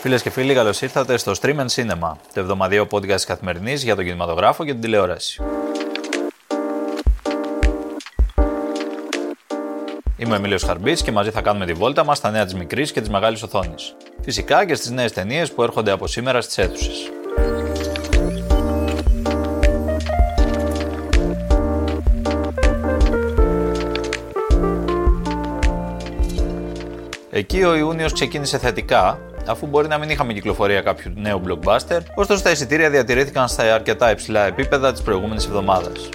Φίλες και φίλοι, καλώς ήρθατε στο Stream and Cinema, το εβδομαδιαίο podcast τη καθημερινής για τον κινηματογράφο και την τηλεόραση. Είμαι ο Εμίλιος Χαρμπής και μαζί θα κάνουμε τη βόλτα μας στα νέα της μικρής και της μεγάλης οθόνης. Φυσικά και στις νέες ταινίες που έρχονται από σήμερα στις αίθουσες. Εκεί ο Ιούνιος ξεκίνησε θετικά, αφού μπορεί να μην είχαμε κυκλοφορία κάποιου νέου blockbuster, ωστόσο τα εισιτήρια διατηρήθηκαν στα αρκετά υψηλά επίπεδα της προηγούμενης εβδομάδας.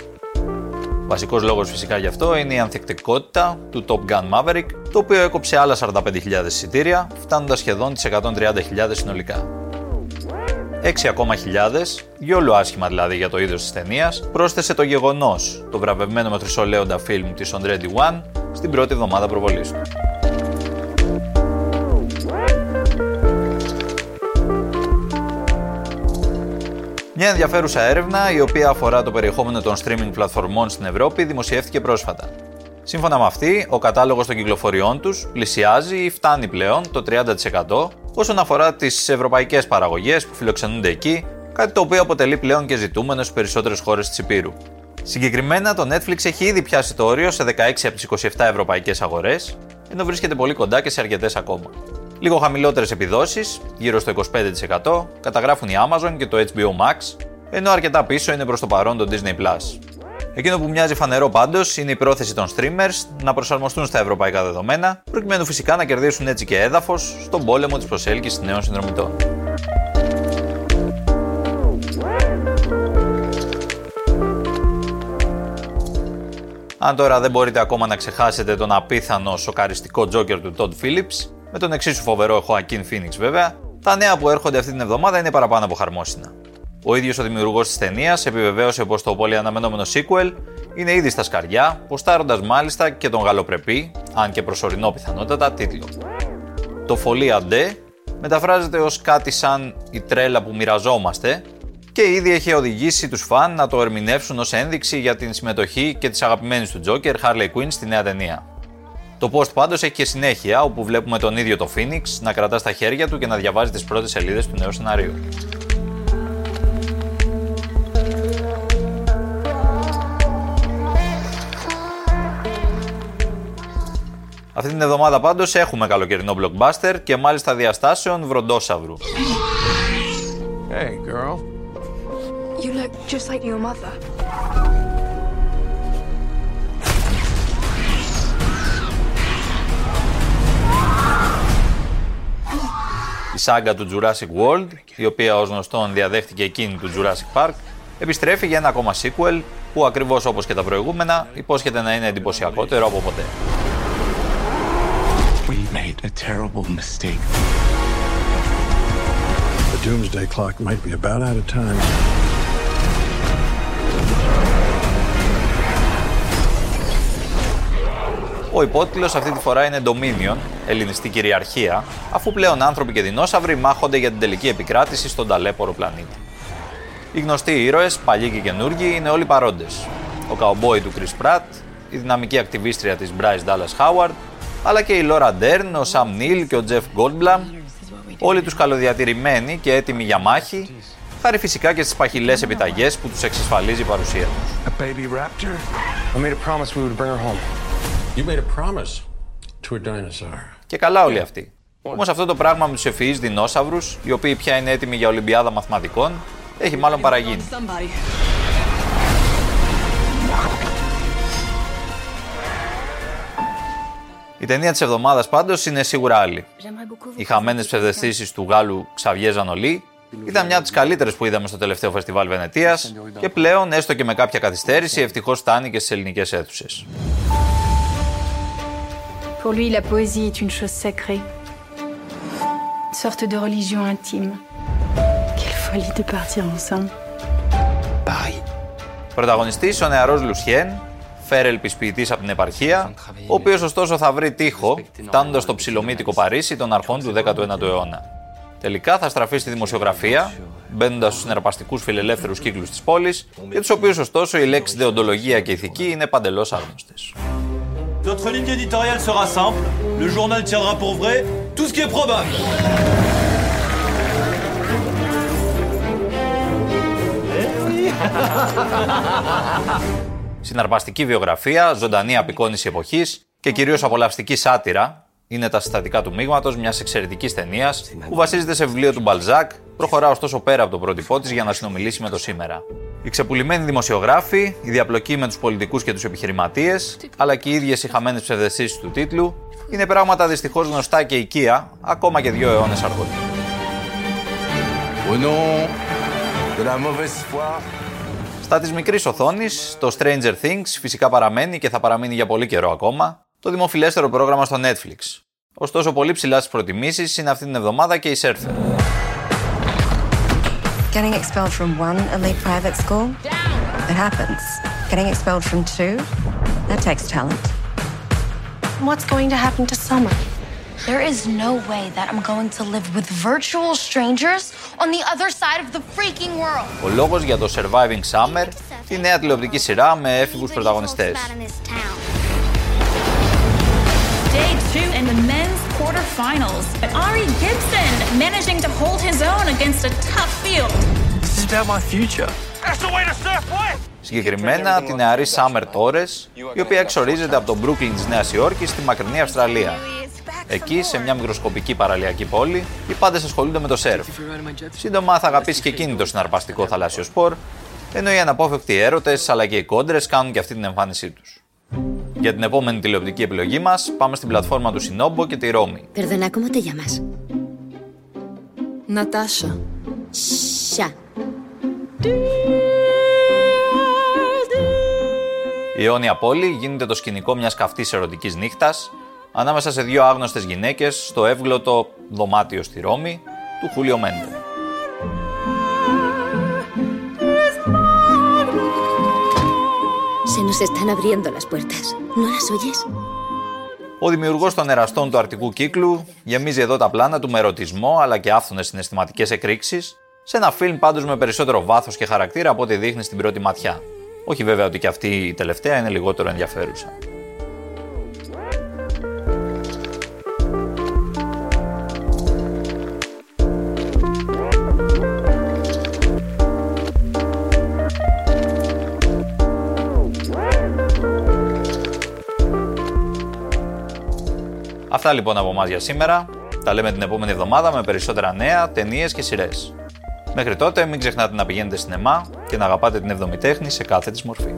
Βασικός λόγος φυσικά γι' αυτό είναι η ανθεκτικότητα του Top Gun Maverick, το οποίο έκοψε άλλα 45.000 εισιτήρια, φτάνοντας σχεδόν τις 130.000 συνολικά. 6 ακόμα χιλιάδες, διόλου άσχημα δηλαδή για το είδος της ταινίας, πρόσθεσε το γεγονός, το βραβευμένο με χρυσό φιλμ της On Ready One, στην πρώτη εβδομάδα προβολής του. Μια ενδιαφέρουσα έρευνα, η οποία αφορά το περιεχόμενο των streaming πλατφορμών στην Ευρώπη, δημοσιεύτηκε πρόσφατα. Σύμφωνα με αυτή, ο κατάλογος των κυκλοφοριών τους πλησιάζει ή φτάνει πλέον το 30% όσον αφορά τις ευρωπαϊκές παραγωγές που φιλοξενούνται εκεί, κάτι το οποίο αποτελεί πλέον και ζητούμενο στις περισσότερες χώρες της Υπήρου. Συγκεκριμένα, το Netflix έχει ήδη πιάσει το όριο σε 16 από τις 27 ευρωπαϊκές αγορές, ενώ βρίσκεται πολύ κοντά και σε αρκετές ακόμα. Λίγο χαμηλότερες επιδόσεις, γύρω στο 25%, καταγράφουν η Amazon και το HBO Max, ενώ αρκετά πίσω είναι προς το παρόν το Disney Plus. Εκείνο που μοιάζει φανερό πάντως είναι η πρόθεση των streamers να προσαρμοστούν στα ευρωπαϊκά δεδομένα, προκειμένου φυσικά να κερδίσουν έτσι και έδαφος στον πόλεμο της προσέλκυσης νέων συνδρομητών. Αν τώρα δεν μπορείτε ακόμα να ξεχάσετε τον απίθανο σοκαριστικό Joker του Todd Phillips, με τον εξίσου φοβερό Joaquin Phoenix βέβαια, τα νέα που έρχονται αυτή την εβδομάδα είναι παραπάνω από χαρμόσυνα. Ο ίδιος ο δημιουργός της ταινίας επιβεβαίωσε πως το πολύ αναμενόμενο sequel είναι ήδη στα σκαριά, ποστάροντας μάλιστα και τον γαλοπρεπή, αν και προσωρινό πιθανότατα, τίτλο. Το Folie Ade μεταφράζεται ως κάτι σαν η τρέλα που μοιραζόμαστε και ήδη έχει οδηγήσει τους φαν να το ερμηνεύσουν ως ένδειξη για την συμμετοχή και τη αγαπημένη του Joker Harley Quinn στη νέα ταινία. Το post πάντως έχει και συνέχεια, όπου βλέπουμε τον ίδιο το Phoenix να κρατά στα χέρια του και να διαβάζει τις πρώτες σελίδες του νέου σενάριου. Αυτή την εβδομάδα πάντως έχουμε καλοκαιρινό blockbuster και μάλιστα διαστάσεων βροντόσαυρου. Hey girl. You look just like your mother. Σάγκα του Jurassic World, η οποία ως γνωστόν διαδέχτηκε εκείνη του Jurassic Park, επιστρέφει για ένα ακόμα sequel που ακριβώς όπως και τα προηγούμενα υπόσχεται να είναι εντυπωσιακότερο από ποτέ. We made a terrible mistake. The doomsday clock might be about out of time. Ο υπότιτλος αυτή τη φορά είναι Dominion, ελληνιστή κυριαρχία, αφού πλέον άνθρωποι και δεινόσαυροι μάχονται για την τελική επικράτηση στον ταλέπορο πλανήτη. Οι γνωστοί ήρωες, παλιοί και καινούργοι, είναι όλοι παρόντες. Ο καουμπόι του Chris Pratt, η δυναμική ακτιβίστρια της Bryce Dallas Howard, αλλά και η Laura Dern, ο Sam Neill και ο Jeff Goldblum, όλοι τους καλοδιατηρημένοι και έτοιμοι για μάχη, χάρη φυσικά και στις παχυλές επιταγές που τους εξασφαλίζει η παρουσία τους. To a dinosaur. Και καλά όλοι αυτοί. Όμως αυτό το πράγμα με τους ευφυείς δεινόσαυρους, οι οποίοι πια είναι έτοιμοι για Ολυμπιάδα Μαθηματικών, έχει μάλλον παραγίνει. Η ταινία της εβδομάδας πάντως είναι σίγουρα άλλη. Οι χαμένες ψευδεστήσεις του Γάλλου Ξαβιέ Ζανολί ήταν μια από τις καλύτερες που είδαμε στο τελευταίο φεστιβάλ Βενετίας και πλέον, έστω και με κάποια καθυστέρηση, ευτυχώς φτάνει και στις ελληνικές αίθουσες. Pour lui, la poésie est une chose sacrée. Une sorte de religion intime. Quelle folie de partir ensemble. Paris. Πρωταγωνιστής ο νεαρός Λουσιέν, φέρελ ποιητής από την επαρχία, ο οποίος ωστόσο θα βρει τείχο, φτάνοντας στο ψηλομύτικο Παρίσι των αρχών του 19ου αιώνα. Τελικά θα στραφεί στη δημοσιογραφία, μπαίνοντας στους συναρπαστικούς φιλελεύθερους κύκλους της πόλης, για τους οποίους ωστόσο η λέξη δεοντολογία και ηθική είναι παντελώς άγνωστες. Notre ligne éditoriale sera simple. Le journal tiendra pour vrai tout ce qui est probable. Συναρπαστική βιογραφία, ζωντανή απεικόνηση εποχής και κυρίως απολαυστική σάτυρα είναι τα συστατικά του μείγματος μιας εξαιρετικής ταινίας που βασίζεται σε βιβλίο του Μπαλζάκ, προχωρά ωστόσο πέρα από το πρότυπό της για να συνομιλήσει με το σήμερα. Οι ξεπουλημένοι δημοσιογράφοι, η διαπλοκή με τους πολιτικούς και τους επιχειρηματίες, αλλά και οι ίδιες οι χαμένες ψευδεστήσεις του τίτλου, είναι πράγματα δυστυχώς γνωστά και οικεία, ακόμα και δύο αιώνες αργότερα. Στα της μικρής οθόνης, το Stranger Things φυσικά παραμένει και θα παραμείνει για πολύ καιρό ακόμα, το δημοφιλέστερο πρόγραμμα στο Netflix. Ωστόσο, πολύ ψηλά στις προτιμήσεις είναι αυτή την εβδομάδα και η Surfer. Getting expelled from one elite private school? It happens. Getting expelled from two? That takes talent. What's going to happen to Summer? There is no way that I'm going to live with virtual strangers on the other side of the freaking world. Ο λόγος για το Surviving Summer, τη νέα τηλεοπτική σειρά με έφηβους πρωταγωνιστές. Day two in the men's quarterfinals. But Ari Gibson managing to hold his own against a tough field. This is about my future. That's the way to surf, boy! Συγκεκριμένα την νεαρή Summer Torres, η οποία εξορίζεται από το Brooklyn της Νέας Υόρκης στη μακρινή Αυστραλία. Εκεί, σε μια μικροσκοπική παραλιακή πόλη, οι πάντες ασχολούνται με το σερφ. Σύντομα θα αγαπήσει και εκείνη το συναρπαστικό θαλάσσιο σπορ, ενώ οι αναπόφευκτοι έρωτες αλλά και οι κόντρες κάνουν και αυτή την εμφάνισή τους. Για την επόμενη τηλεοπτική επιλογή μας, πάμε στην πλατφόρμα του Σινόμπο και τη Ρώμη. Perdona, ¿cómo te llamas? Natasha. Sha. Η αιώνια πόλη γίνεται το σκηνικό μιας καυτής ερωτικής νύχτας ανάμεσα σε δύο άγνωστες γυναίκες στο εύγλωτο δωμάτιο στη Ρώμη του Χούλιο Μέντε. Ο δημιουργός των εραστών του Αρτικού κύκλου γεμίζει εδώ τα πλάνα του με ερωτισμό αλλά και άφθονες συναισθηματικές εκρήξεις, σε ένα φιλμ πάντως με περισσότερο βάθος και χαρακτήρα από ό,τι δείχνει στην πρώτη ματιά. Όχι βέβαια ότι και αυτή η τελευταία είναι λιγότερο ενδιαφέρουσα. Αυτά λοιπόν από εμάς για σήμερα. Τα λέμε την επόμενη εβδομάδα με περισσότερα νέα, ταινίες και σειρές. Μέχρι τότε μην ξεχνάτε να πηγαίνετε στην ΕΜΑ και να αγαπάτε την εβδομητέχνη σε κάθε της μορφή.